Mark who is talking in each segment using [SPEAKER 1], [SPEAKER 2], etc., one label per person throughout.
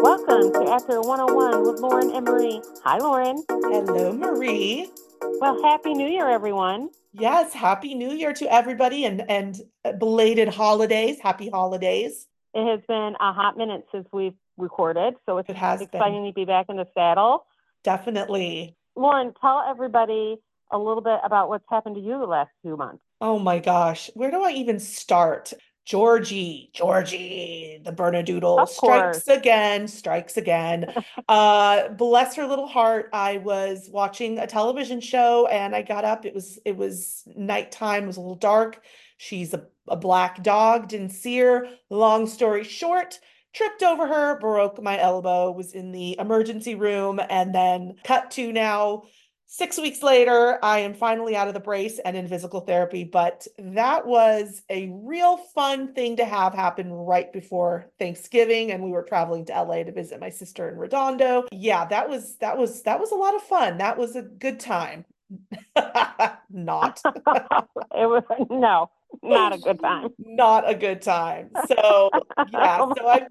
[SPEAKER 1] Welcome to Actor 101 with Lauren and Marie. Hi, Lauren.
[SPEAKER 2] Hello, Marie.
[SPEAKER 1] Well, Happy New Year, everyone.
[SPEAKER 2] Yes, Happy New Year to everybody and, and belated holidays. Happy holidays.
[SPEAKER 1] It has been a hot minute since we've recorded, so it's
[SPEAKER 2] It has
[SPEAKER 1] exciting
[SPEAKER 2] been.
[SPEAKER 1] to be back in the saddle.
[SPEAKER 2] Definitely.
[SPEAKER 1] Lauren, tell everybody a little bit about what's happened to you the last few months.
[SPEAKER 2] Oh my gosh. Where do I even start? Georgie, Georgie, the
[SPEAKER 1] Bernedoodle
[SPEAKER 2] strikes again, strikes again. Uh, bless her little heart. I was watching a television show and I got up. It was it was nighttime, it was a little dark. She's a, a black dog, didn't see her. Long story short, tripped over her, broke my elbow, was in the emergency room, and then cut to now. Six weeks later, I am finally out of the brace and in physical therapy, but that was a real fun thing to have happen right before Thanksgiving. And we were traveling to LA to visit my sister in Redondo. Yeah, that was that was that was a lot of fun. That was a good time. Not
[SPEAKER 1] it was no, not a good time.
[SPEAKER 2] not a good time. So yeah, so I've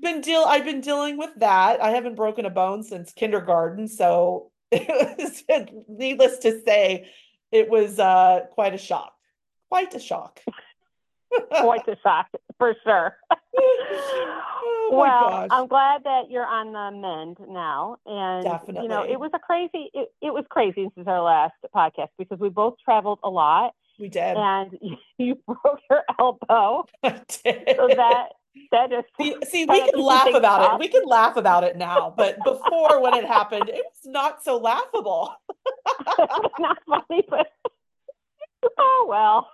[SPEAKER 2] been deal I've been dealing with that. I haven't broken a bone since kindergarten, so it was needless to say, it was uh quite a shock. Quite a shock.
[SPEAKER 1] Quite a shock, for sure.
[SPEAKER 2] Oh
[SPEAKER 1] well,
[SPEAKER 2] gosh.
[SPEAKER 1] I'm glad that you're on the mend now, and you know it was a crazy. It, it was crazy since our last podcast because we both traveled a lot,
[SPEAKER 2] We did.
[SPEAKER 1] and you broke your elbow,
[SPEAKER 2] I did.
[SPEAKER 1] so that that just
[SPEAKER 2] See, see, we can laugh about it. We can laugh about it now, but before when it happened, it was not so laughable.
[SPEAKER 1] not funny, but oh well.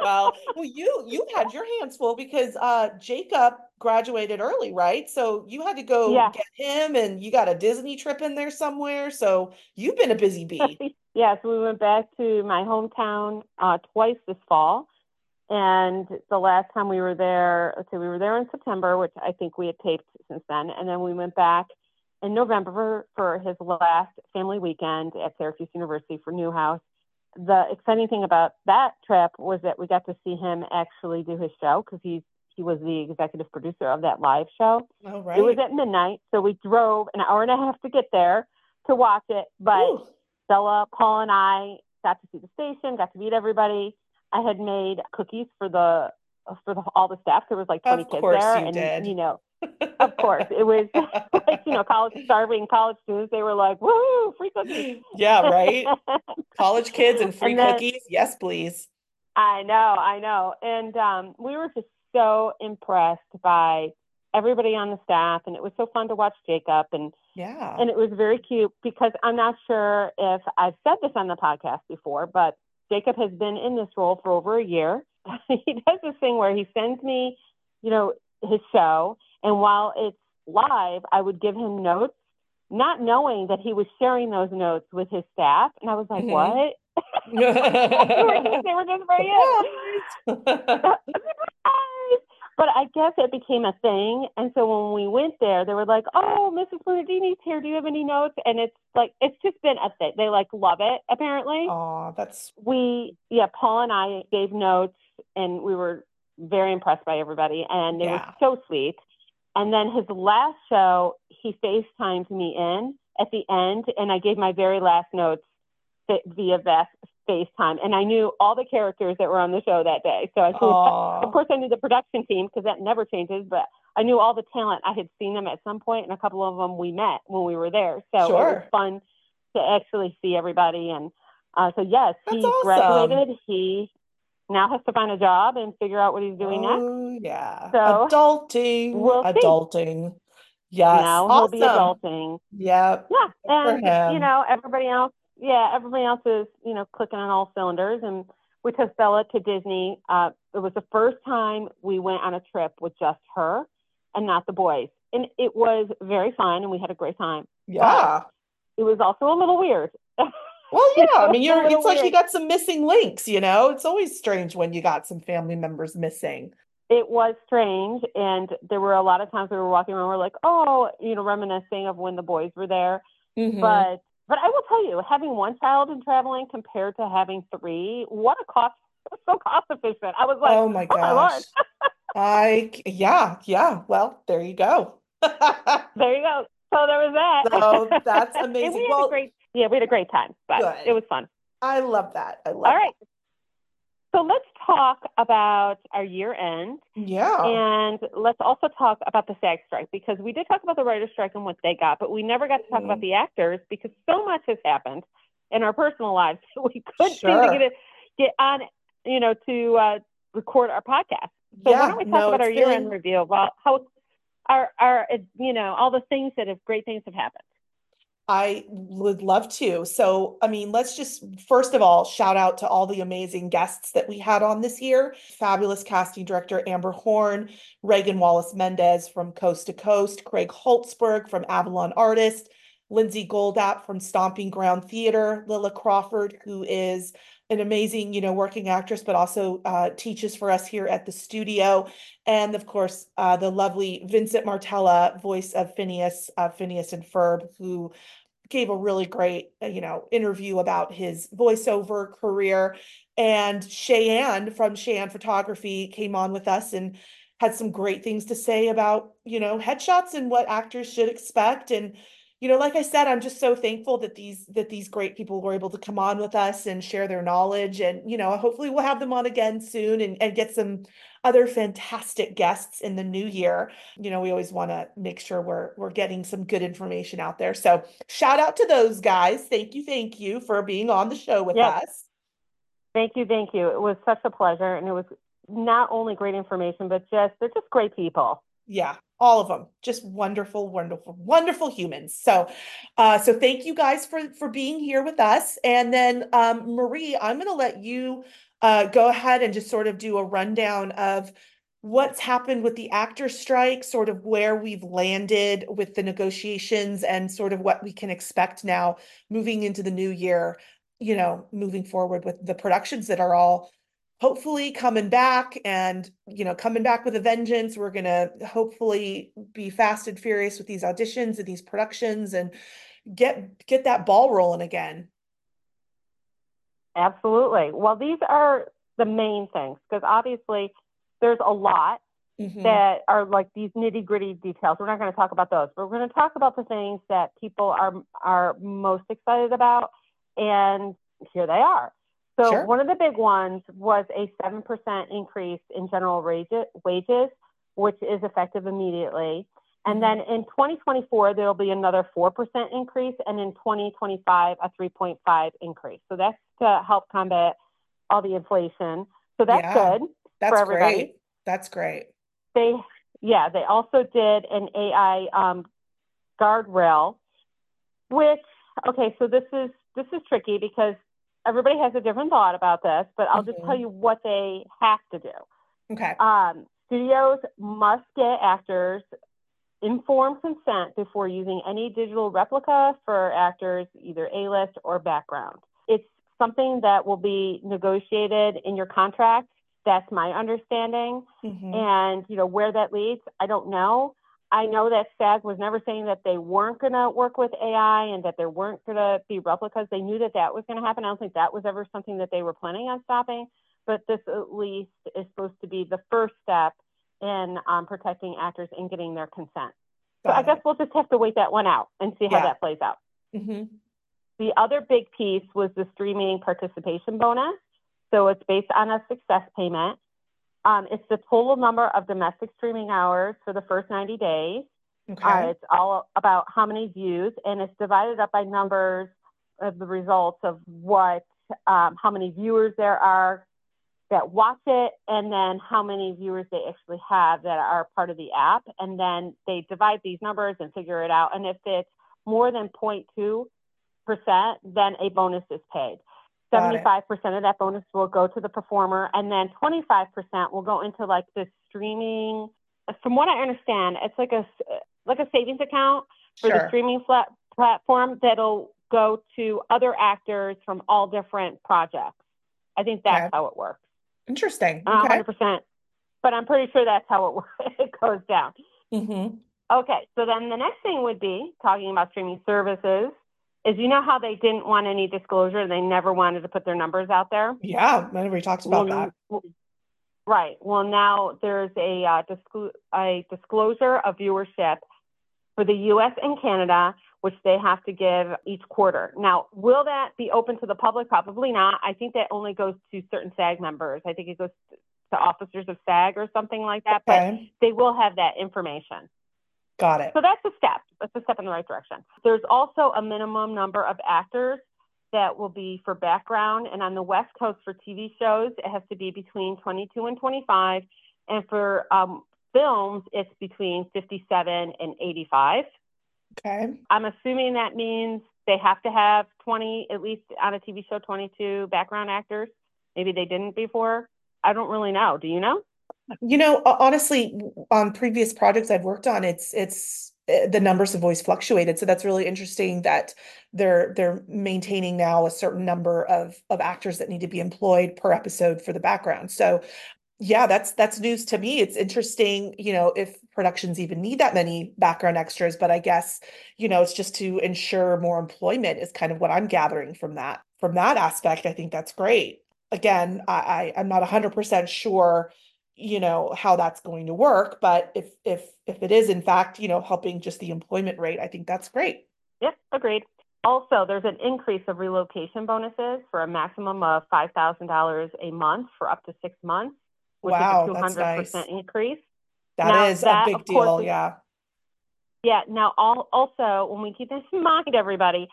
[SPEAKER 2] Well, well, you you had your hands full because uh Jacob graduated early, right? So you had to go
[SPEAKER 1] Yeah.
[SPEAKER 2] get him and you got a Disney trip in there somewhere. So you've been a busy bee.
[SPEAKER 1] yes, we went back to my hometown uh, twice this fall. And the last time we were there, let's see, we were there in September, which I think we had taped since then. And then we went back in November for his last family weekend at Syracuse University for Newhouse. The exciting thing about that trip was that we got to see him actually do his show because he's he was the executive producer of that live show.
[SPEAKER 2] All right.
[SPEAKER 1] It was at midnight, so we drove an hour and a half to get there to watch it. But
[SPEAKER 2] Ooh,
[SPEAKER 1] Stella, Paul, and I got to see the station, got to meet everybody. I had made cookies for the for the, all the staff. There was like twenty
[SPEAKER 2] Of
[SPEAKER 1] kids there,
[SPEAKER 2] you
[SPEAKER 1] and
[SPEAKER 2] did.
[SPEAKER 1] you know, of course, it was like you know, college starving college students. They were like, "Woo, free cookies!"
[SPEAKER 2] yeah, right. College kids and free
[SPEAKER 1] And then-
[SPEAKER 2] cookies. Yes, please.
[SPEAKER 1] I know, I know, and um, we were just so impressed by everybody on the staff, and it was so fun to watch Jacob and
[SPEAKER 2] Yeah.
[SPEAKER 1] and it was very cute because I'm not sure if I've said this on the podcast before, but Jacob has been in this role for over a year. he does this thing where he sends me, you know, his show, and while it's live, I would give him notes, not knowing that he was sharing those notes with his staff. And I was like,
[SPEAKER 2] Mhm.
[SPEAKER 1] what? they, were just, they were just for you. But I guess it became a thing. And so when we went there, they were like, oh, Mrs. Bernardini's here. Do you have any notes? And it's like, it's just been a thing. They like love it, apparently.
[SPEAKER 2] Oh, that's
[SPEAKER 1] We, yeah, Paul and I gave notes and we were very impressed by everybody. And it
[SPEAKER 2] Yeah.
[SPEAKER 1] was so sweet. And then his last show, he FaceTimed me in at the end, and I gave my very last notes via FaceTime. And I knew all the characters that were on the show that day. So I
[SPEAKER 2] Aw.
[SPEAKER 1] of course, I knew the production team because that never changes, but I knew all the talent. I had seen them at some point, and a couple of them we met when we were there. So it was fun to actually see everybody. And uh, so, yes,
[SPEAKER 2] That's
[SPEAKER 1] he
[SPEAKER 2] awesome.
[SPEAKER 1] graduated. He now has to find a job and figure out what he's doing next.
[SPEAKER 2] Oh, yeah.
[SPEAKER 1] So,
[SPEAKER 2] Adulting.
[SPEAKER 1] we'll see.
[SPEAKER 2] Adulting. Yes.
[SPEAKER 1] now
[SPEAKER 2] awesome.
[SPEAKER 1] he'll be adulting.
[SPEAKER 2] Yep.
[SPEAKER 1] Yeah, and you know everybody else. Yeah, everybody else is you know clicking on all cylinders, and we took Bella to Disney. Uh, it was the first time we went on a trip with just her and not the boys, and it was very fun, and we had a great time.
[SPEAKER 2] Yeah.
[SPEAKER 1] It was also a little weird.
[SPEAKER 2] Well, yeah. I mean, you're it's like you got some missing links, you know? It's always strange when you got some family members missing.
[SPEAKER 1] it was strange, and there were a lot of times we were walking around, we're like, oh, you know, reminiscing of when the boys were there.
[SPEAKER 2] Mhm.
[SPEAKER 1] But but I will tell you, having one child and traveling compared to having three, what a cost so cost efficient. I was like,
[SPEAKER 2] Oh my
[SPEAKER 1] oh my
[SPEAKER 2] gosh. I, yeah, yeah. Well, there you go.
[SPEAKER 1] There you go. So there was that.
[SPEAKER 2] So that's amazing.
[SPEAKER 1] we had a great, yeah, we had a great time, but
[SPEAKER 2] Good.
[SPEAKER 1] it was fun.
[SPEAKER 2] I love that. I love
[SPEAKER 1] All right. So let's talk about our year end.
[SPEAKER 2] Yeah.
[SPEAKER 1] And let's also talk about the SAG strike because we did talk about the writer's strike and what they got, but we never got to talk about
[SPEAKER 2] Mhm.
[SPEAKER 1] the actors because so much has happened in our personal lives. We couldn't seem to get it, get on, you know, to uh, record our podcast. So
[SPEAKER 2] Yeah,
[SPEAKER 1] why don't we talk
[SPEAKER 2] no,
[SPEAKER 1] about our year end review about how our, our, you know, all the things that have great things have happened.
[SPEAKER 2] I would love to. So, I mean, let's just first of all shout out to all the amazing guests that we had on this year. Fabulous casting director Amber Horn, Reagan Wallace Mendez from Coast to Coast, Craig Holzberg from Avalon Artist, Lindsay Goldapp from Stomping Ground Theater, Lila Crawford, who is an amazing, you know, working actress, but also uh, teaches for us here at the studio. And of course, uh, the lovely Vincent Martella, voice of Phineas, uh, Phineas and Ferb, who gave a really great, uh, you know, interview about his voiceover career. And Cheyenne from Cheyenne Photography came on with us and had some great things to say about, you know, headshots and what actors should expect. And, you know, like I said, I'm just so thankful that these that these great people were able to come on with us and share their knowledge. And, you know, hopefully we'll have them on again soon and, and get some other fantastic guests in the new year. You know, we always want to make sure we're we're getting some good information out there. So shout out to those guys. Thank you, thank you for being on the show with
[SPEAKER 1] Yes.
[SPEAKER 2] us.
[SPEAKER 1] Thank you, thank you. It was such a pleasure, and it was not only great information, but just they're just great people.
[SPEAKER 2] Yeah, all of them. Just wonderful, wonderful, wonderful humans. So uh so thank you guys for for being here with us. And then um Marie, I'm going to let you uh go ahead and just sort of do a rundown of what's happened with the actor strike, sort of where we've landed with the negotiations and sort of what we can expect now moving into the new year, you know, moving forward with the productions that are all hopefully coming back and you know coming back with a vengeance we're going to hopefully be fast and furious with these auditions and these productions and get get that ball rolling again
[SPEAKER 1] Absolutely. Well, these are the main things because obviously there's a lot
[SPEAKER 2] Mhm.
[SPEAKER 1] that are like these nitty gritty details. We're not going to talk about those, but we're going to talk about the things that people are are most excited about, and here they are. So
[SPEAKER 2] Sure.
[SPEAKER 1] one of the big ones was a seven percent increase in general wages, which is effective immediately. And
[SPEAKER 2] Mhm.
[SPEAKER 1] then in 2024, there'll be another 4% increase, and in 2025, a 3.5 increase. So that's to help combat all the inflation. So that's
[SPEAKER 2] Yeah.
[SPEAKER 1] good
[SPEAKER 2] that's
[SPEAKER 1] everybody.
[SPEAKER 2] great that's great
[SPEAKER 1] they yeah they also did an ai um, guardrail which okay so this is this is tricky because everybody has a different thought about this but i'll just tell you what they have to do.
[SPEAKER 2] Okay.
[SPEAKER 1] Um, studios must get actors informed consent before using any digital replica for actors either a-list or background. It's something that will be negotiated in your contract. That's my understanding.
[SPEAKER 2] Mhm.
[SPEAKER 1] and you know where that leads i don't know i know that sag was never saying that they weren't going to work with ai and that there weren't going to be replicas they knew that that was going to happen i don't think that was ever something that they were planning on stopping but this at least is supposed to be the first step in um, protecting actors and getting their consent so i guess we'll just have to wait that one out and see how
[SPEAKER 2] Yeah.
[SPEAKER 1] that plays out
[SPEAKER 2] Mhm.
[SPEAKER 1] the other big piece was the streaming participation bonus. So it's based on a success payment. Um, it's the total number of domestic streaming hours for the first 90 days. Uh,
[SPEAKER 2] okay
[SPEAKER 1] it's all about how many views, and it's divided up by numbers of the results of what, um, how many viewers there are that watch it, and then how many viewers they actually have that are part of the app. And then they divide these numbers and figure it out. And if it's more than 0.2 percent, then a bonus is paid.
[SPEAKER 2] Got it.
[SPEAKER 1] Seventy-five percent of that bonus will go to the performer, and then twenty-five percent will go into like the streaming. From what I understand, it's like a like a savings account for the streaming flat platform that'll go to other actors from all different projects. I think that's
[SPEAKER 2] Okay.
[SPEAKER 1] how it works.
[SPEAKER 2] interesting
[SPEAKER 1] Not
[SPEAKER 2] okay
[SPEAKER 1] 100%, but I'm pretty sure that's how it, wo- it goes down.
[SPEAKER 2] Mhm.
[SPEAKER 1] Okay, so then the next thing would be talking about streaming services is you know how they didn't want any disclosure, they never wanted to put their numbers out there?
[SPEAKER 2] Yeah, nobody talks about that.
[SPEAKER 1] Well, Right. Well, now there's a, uh, disclo- a disclosure of viewership for the US and Canada, which they have to give each quarter. Now, will that be open to the public? Probably not. I think that only goes to certain SAG members. I think it goes to officers of SAG or something like that, but
[SPEAKER 2] Okay,
[SPEAKER 1] they will have that information.
[SPEAKER 2] Got it.
[SPEAKER 1] So that's a step. That's a step in the right direction. There's also a minimum number of actors that will be for background. And on the West Coast for TV shows, it has to be between 22 and 25. And for um, films, it's between 57 and 85.
[SPEAKER 2] Okay,
[SPEAKER 1] I'm assuming that means they have to have 20, at least on a TV show, 22 background actors. Maybe they didn't before. I don't really know. Do you know?
[SPEAKER 2] You know, honestly, on previous projects I've worked on, it's it's uh, the numbers have always fluctuated. So that's really interesting that they're they're maintaining now a certain number of of actors that need to be employed per episode for the background. So yeah, that's that's news to me. It's interesting, you know, if productions even need that many background extras, but I guess, you know, it's just to ensure more employment is kind of what I'm gathering from that. From that aspect, I think that's great. Again, I, I I'm not hundred percent sure, you know, how that's going to work, but if if if it is in fact, you know, helping just the employment rate, I think that's great.
[SPEAKER 1] Yep, agreed. Also, there's an increase of relocation bonuses for a maximum of $5,000 a month for up to six months, which
[SPEAKER 2] Wow,
[SPEAKER 1] is a 200%
[SPEAKER 2] nice.
[SPEAKER 1] increase.
[SPEAKER 2] That
[SPEAKER 1] Now,
[SPEAKER 2] is a big
[SPEAKER 1] of course,
[SPEAKER 2] deal, yeah.
[SPEAKER 1] Yeah, now all, also, when we keep this in mind, everybody,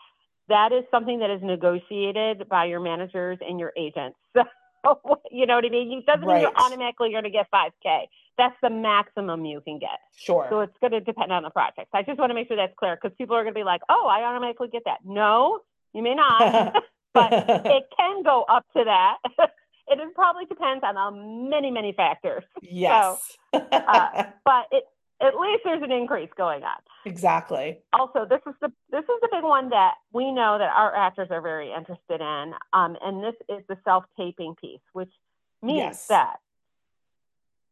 [SPEAKER 1] that is something that is negotiated by your managers and your agents. So, you know what I mean? It doesn't mean you're automatically going to get 5K. That's the maximum you can get.
[SPEAKER 2] Sure.
[SPEAKER 1] So it's going to depend on the project. I just want to make sure that's clear because people are going to be like, oh, I automatically get that. No, you may not. but it can go up to that. it is probably depends on uh, many, many factors.
[SPEAKER 2] Yes.
[SPEAKER 1] uh, But it, at least there's an increase going on.
[SPEAKER 2] Exactly.
[SPEAKER 1] Also, this is the this is the big one that we know that our actors are very interested in, um, and this is the self taping piece, which means
[SPEAKER 2] Yes.
[SPEAKER 1] that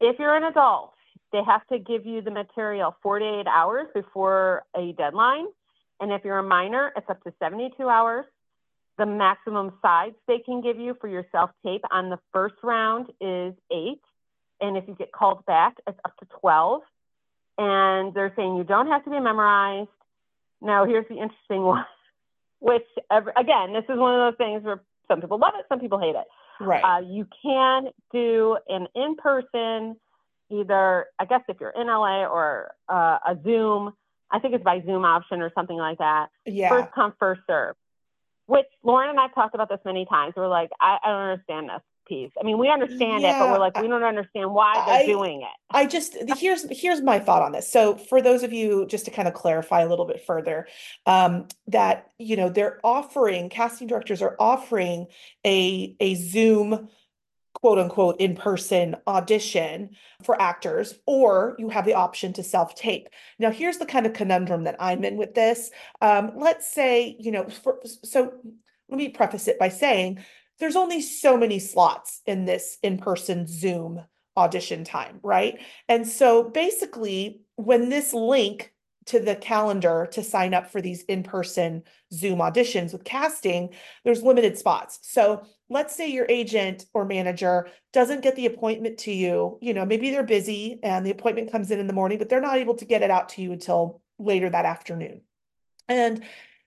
[SPEAKER 1] if you're an adult, they have to give you the material 48 hours before a deadline, and if you're a minor, it's up to 72 hours. The maximum sides they can give you for your self tape on the first round is eight, and if you get called back, it's up to 12 and they're saying you don't have to be memorized. Now, here's the interesting one, which ev- again, this is one of those things where some people love it, some people hate it.
[SPEAKER 2] Right.
[SPEAKER 1] Uh, you can do an in-person, either I guess if you're in LA or uh, a Zoom. I think it's by Zoom option or something like that.
[SPEAKER 2] yeah.
[SPEAKER 1] First come, first serve. Which Lauren and I've talked about this many times. We're like, I, I don't understand this piece. I mean, we understand it, but we're like, we don't understand why they're doing it.
[SPEAKER 2] I just here's here's my thought on this. So for those of you just to kind of clarify a little bit further, um, that you know they're offering casting directors are offering a a Zoom quote unquote in person audition for actors, or you have the option to self tape. Now here's the kind of conundrum that I'm in with this. Um, let's say you know for, so let me preface it by saying there's only so many slots in this in person Zoom audition time, right? And so basically, when this link to the calendar to sign up for these in-person Zoom auditions with casting, there's limited spots. So let's say your agent or manager doesn't get the appointment to you, you know, maybe they're busy and the appointment comes in in the morning, but they're not able to get it out to you until later that afternoon. And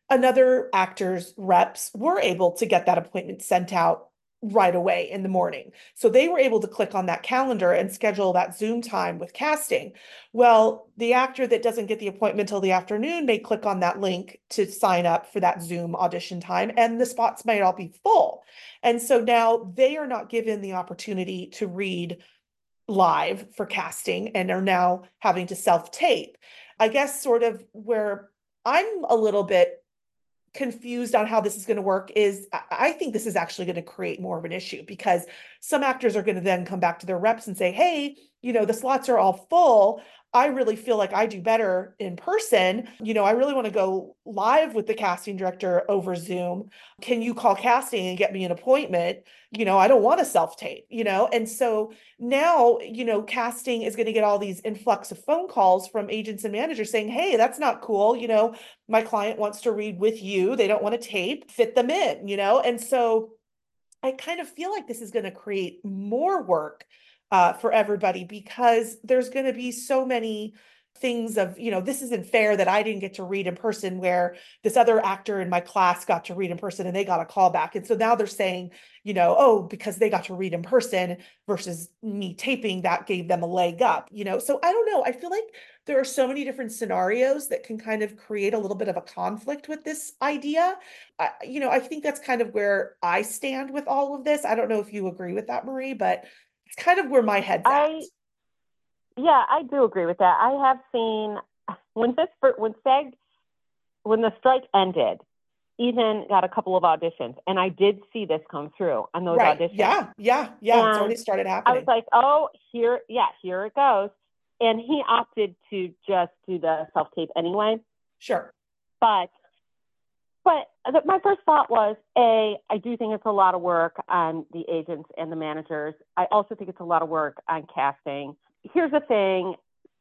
[SPEAKER 2] another actor's reps were able to get that appointment sent out right away in the morning. So they were able to click on that calendar and schedule that Zoom time with casting. Well, the actor that doesn't get the appointment till the afternoon may click on that link to sign up for that Zoom audition time, and the spots might all be full. And so now they are not given the opportunity to read live for casting and are now having to self tape. I guess sort of where I'm a little bit confused on how this is going to work is I, think this is actually going to create more of an issue because some actors are going to then come back to their reps and say, hey, you know, the slots are all full. I really feel like I do better in person. You know, I really want to go live with the casting director over Zoom. Can you call casting and get me an appointment? You know, I don't want to self tape, you know? And so now, you know, casting is going to get all these influx of phone calls from agents and managers saying, hey, that's not cool. You know, my client wants to read with you. They don't want to tape, fit them in, you know? And so I kind of feel like this is going to create more work uh, for everybody because there's going to be so many things of you know this isn't fair that i didn't get to read in person where this other actor in my class got to read in person and they got a call back. And so now they're saying you know oh because they got to read in person versus me taping that gave them a leg up you know? So i don't know. I feel like there are so many different scenarios that can kind of create a little bit of a conflict with this idea. I, you know i think that's kind of where i stand with all of this. I don't know if you agree with that marie but it's kind of where my head's
[SPEAKER 1] I, at. Yeah, I do agree with that. I have seen when this when SAG when the strike ended, Ethan got a couple of auditions, and I did see this come through on those right. auditions.
[SPEAKER 2] Yeah, yeah, yeah. And it's already started happening.
[SPEAKER 1] I was like, oh, here, yeah, here it goes. And he opted to just do the self tape anyway.
[SPEAKER 2] Sure.
[SPEAKER 1] But but my first thought was a i do think it's a lot of work on the agents and the managers. I also think it's a lot of work on casting. Here's the thing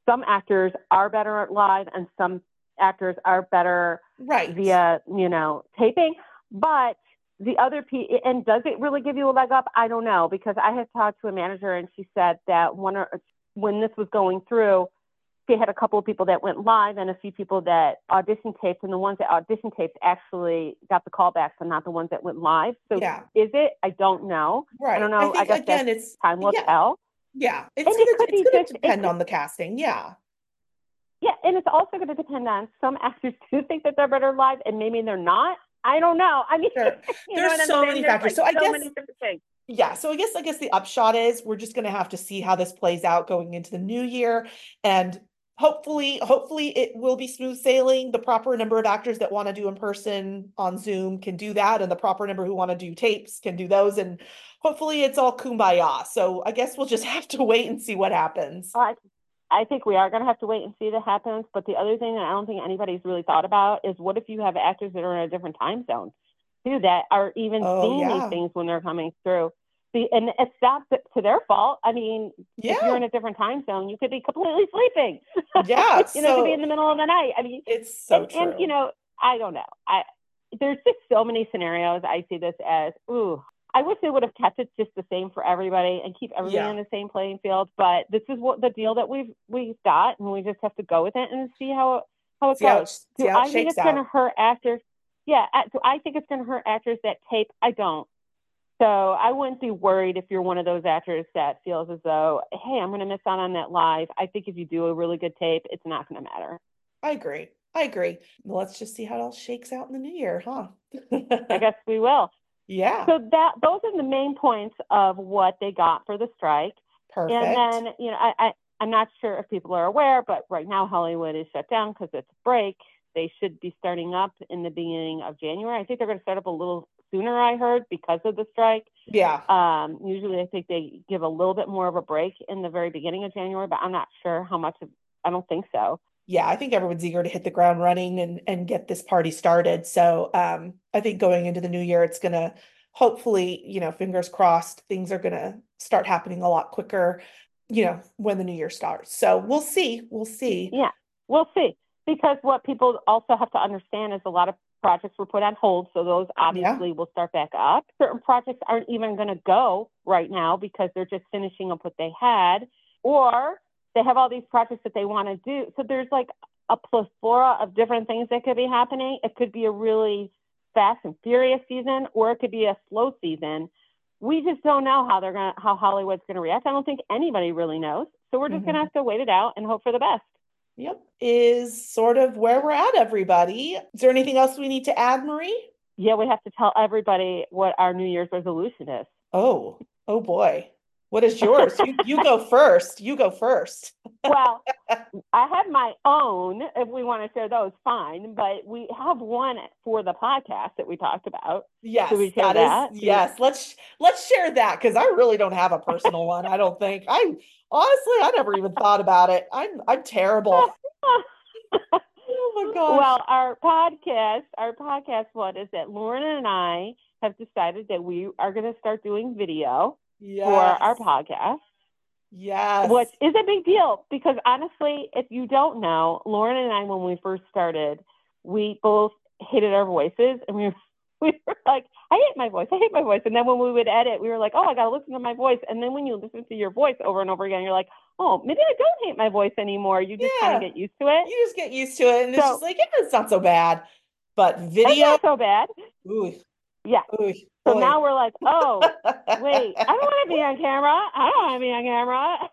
[SPEAKER 1] some actors are better at live and some actors are better
[SPEAKER 2] right.
[SPEAKER 1] via you know taping but the other p and does it really give you a leg up? I don't know because i had talked to a manager and she said that one or when this was going through she had a couple of people that went live and a few people that audition taped, and the ones that audition taped actually got the callbacks and not the ones that went live. So
[SPEAKER 2] yeah.
[SPEAKER 1] is it? I don't know.
[SPEAKER 2] Right.
[SPEAKER 1] I don't know.
[SPEAKER 2] I,
[SPEAKER 1] I guess
[SPEAKER 2] again, it's
[SPEAKER 1] time will
[SPEAKER 2] yeah.
[SPEAKER 1] tell.
[SPEAKER 2] Yeah, it's and gonna, it it's gonna just, depend on the casting. Yeah.
[SPEAKER 1] Yeah, and it's also going to depend on some actors do think that they're better live, and maybe they're not. I don't know. I mean,
[SPEAKER 2] sure. there's so many factors. Like so I so guess yeah so i guess i guess the upshot is we're just going to have to see how this plays out going into the new year and hopefully hopefully it will be smooth sailing. The proper number of actors that want to do in person on zoom can do that and the proper number who want to do tapes can do those and hopefully it's all kumbaya. So i guess we'll just have to wait and see what happens.
[SPEAKER 1] I, I think we are going to have to wait and see what happens but the other thing that i don't think anybody's really thought about is what if you have actors that are in a different time zone too that are even oh, seeing yeah. these things when they're coming through and it's not to their fault. I mean, yeah. if you're in a different time zone, you could be completely sleeping.
[SPEAKER 2] Yeah,
[SPEAKER 1] you know, so, could be in the middle of the night. I mean,
[SPEAKER 2] it's so
[SPEAKER 1] and,
[SPEAKER 2] true.
[SPEAKER 1] And you know, I don't know. I there's just so many scenarios. I see this as, ooh, I wish they would have kept it just the same for everybody and keep everybody yeah. on the same playing field. But this is what the deal that we've we've got, and we just have to go with it and see how how it see goes. How it, do I think it's going to hurt actors? Yeah. Do I think it's going to hurt actors that tape? I don't. So I wouldn't be worried if you're one of those actors that feels as though, hey, I'm going to miss out on that live. I think if you do a really good tape, it's not going to matter.
[SPEAKER 2] I agree. I agree. Well, let's just see how it all shakes out in the new year, huh?
[SPEAKER 1] I guess we will.
[SPEAKER 2] Yeah.
[SPEAKER 1] So that those are the main points of what they got for the strike.
[SPEAKER 2] Perfect.
[SPEAKER 1] And then, you know, I, I I'm not sure if people are aware, but right now Hollywood is shut down because it's a break. They should be starting up in the beginning of January. I think they're going to start up a little sooner, I heard, because of the strike.
[SPEAKER 2] Yeah.
[SPEAKER 1] Um, usually I think they give a little bit more of a break in the very beginning of January, but I'm not sure how much of, I don't think so.
[SPEAKER 2] Yeah, I think everyone's eager to hit the ground running and and get this party started. So um, I think going into the new year, it's gonna hopefully, you know, fingers crossed, things are gonna start happening a lot quicker, you know, when the new year starts. So we'll see. We'll see.
[SPEAKER 1] Yeah, we'll see. Because what people also have to understand is a lot of projects were put on hold, so those obviously yeah. will start back up. Certain projects aren't even going to go right now because they're just finishing up what they had, or they have all these projects that they want to do. So there's like a plethora of different things that could be happening. It could be a really fast and furious season, or it could be a slow season. We just don't know how they're gonna how Hollywood's gonna react. I don't think anybody really knows. So we're just mm-hmm. gonna have to wait it out and hope for the best.
[SPEAKER 2] Yep, is sort of where we're at, everybody. Is there anything else we need to add, Marie?
[SPEAKER 1] Yeah, we have to tell everybody what our New Year's resolution is.
[SPEAKER 2] Oh, oh boy. What is yours? you, you go first. You go first.
[SPEAKER 1] well, I have my own. If we want to share those, fine. But we have one for the podcast that we talked about.
[SPEAKER 2] Yes,
[SPEAKER 1] Should we share
[SPEAKER 2] that is- yes. Let's let's share that because I really don't have a personal one. I don't think. I honestly, I never even thought about it. I'm I'm terrible. Oh my gosh.
[SPEAKER 1] Well, our podcast, our podcast one is that Lauren and I have decided that we are going to start doing video
[SPEAKER 2] yes.
[SPEAKER 1] for our podcast,
[SPEAKER 2] Yes.
[SPEAKER 1] which is a big deal because honestly, if you don't know, Lauren and I, when we first started, we both hated our voices and we were, we were like, I hate my voice, I hate my voice. And then when we would edit, we were like, oh, I got to listen to my voice. And then when you listen to your voice over and over again, you're like, oh, maybe I don't hate my voice anymore. You just kind of get used to it.
[SPEAKER 2] you just get used to it and it's just like, yeah, it's not so bad. But
[SPEAKER 1] It's
[SPEAKER 2] video,
[SPEAKER 1] not so bad.
[SPEAKER 2] ooh,
[SPEAKER 1] Yeah.
[SPEAKER 2] ooh,
[SPEAKER 1] So
[SPEAKER 2] boy.
[SPEAKER 1] now we're like, oh, wait, I don't want to be on camera. I don't want to be on camera.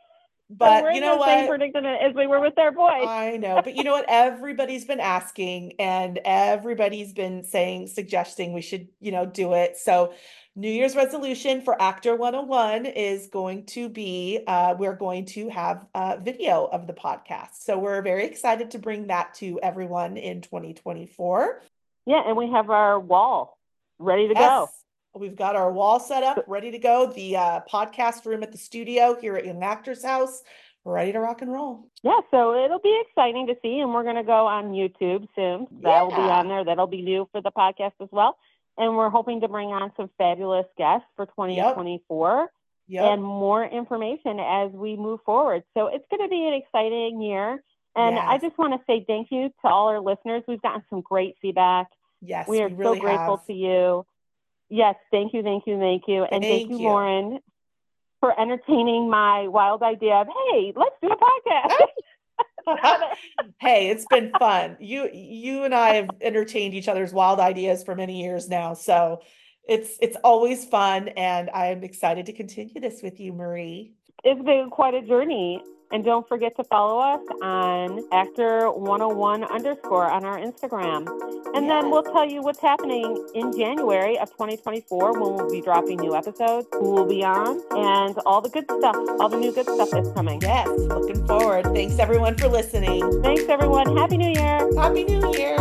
[SPEAKER 2] But
[SPEAKER 1] we're
[SPEAKER 2] you know
[SPEAKER 1] the same
[SPEAKER 2] what?
[SPEAKER 1] predicament as we were with our voice.
[SPEAKER 2] I know, but you know what? Everybody's been asking and everybody's been saying, suggesting we should, you know, do it. So, New Year's resolution for Actor 101 is going to be uh, we're going to have a video of the podcast. So, we're very excited to bring that to everyone in 2024.
[SPEAKER 1] Yeah, and we have our wall ready to go.
[SPEAKER 2] We've got our wall set up, ready to go. The uh, podcast room at the studio here at Young Actors House, ready to rock and roll.
[SPEAKER 1] Yeah, so it'll be exciting to see, and we're going to go on YouTube soon. That will be on there. That'll be new for the podcast as well. And we're hoping to bring on some fabulous guests for 2024
[SPEAKER 2] Yep.
[SPEAKER 1] and more information as we move forward. So it's going to be an exciting year. And I just want to say thank you to all our listeners. We've gotten some great feedback.
[SPEAKER 2] Yes,
[SPEAKER 1] we are
[SPEAKER 2] really
[SPEAKER 1] so grateful
[SPEAKER 2] have.
[SPEAKER 1] to you. Yes, thank you, thank you, thank you. And thank,
[SPEAKER 2] Thank
[SPEAKER 1] you,
[SPEAKER 2] you.
[SPEAKER 1] Lauren, for entertaining my wild idea of, hey, let's do a podcast.
[SPEAKER 2] hey, it's been fun. You you and I have entertained each other's wild ideas for many years now. So it's it's always fun and I'm excited to continue this with you, Marie.
[SPEAKER 1] it's been quite a journey. And don't forget to follow us on actor101 underscore on our Instagram. And then we'll tell you what's happening in January of 2024 when we'll be dropping new episodes, who will be on, and all the good stuff, all the new good stuff that's coming.
[SPEAKER 2] Yes, looking forward. Thanks everyone for listening.
[SPEAKER 1] Thanks, everyone. Happy New Year.
[SPEAKER 2] Happy New Year.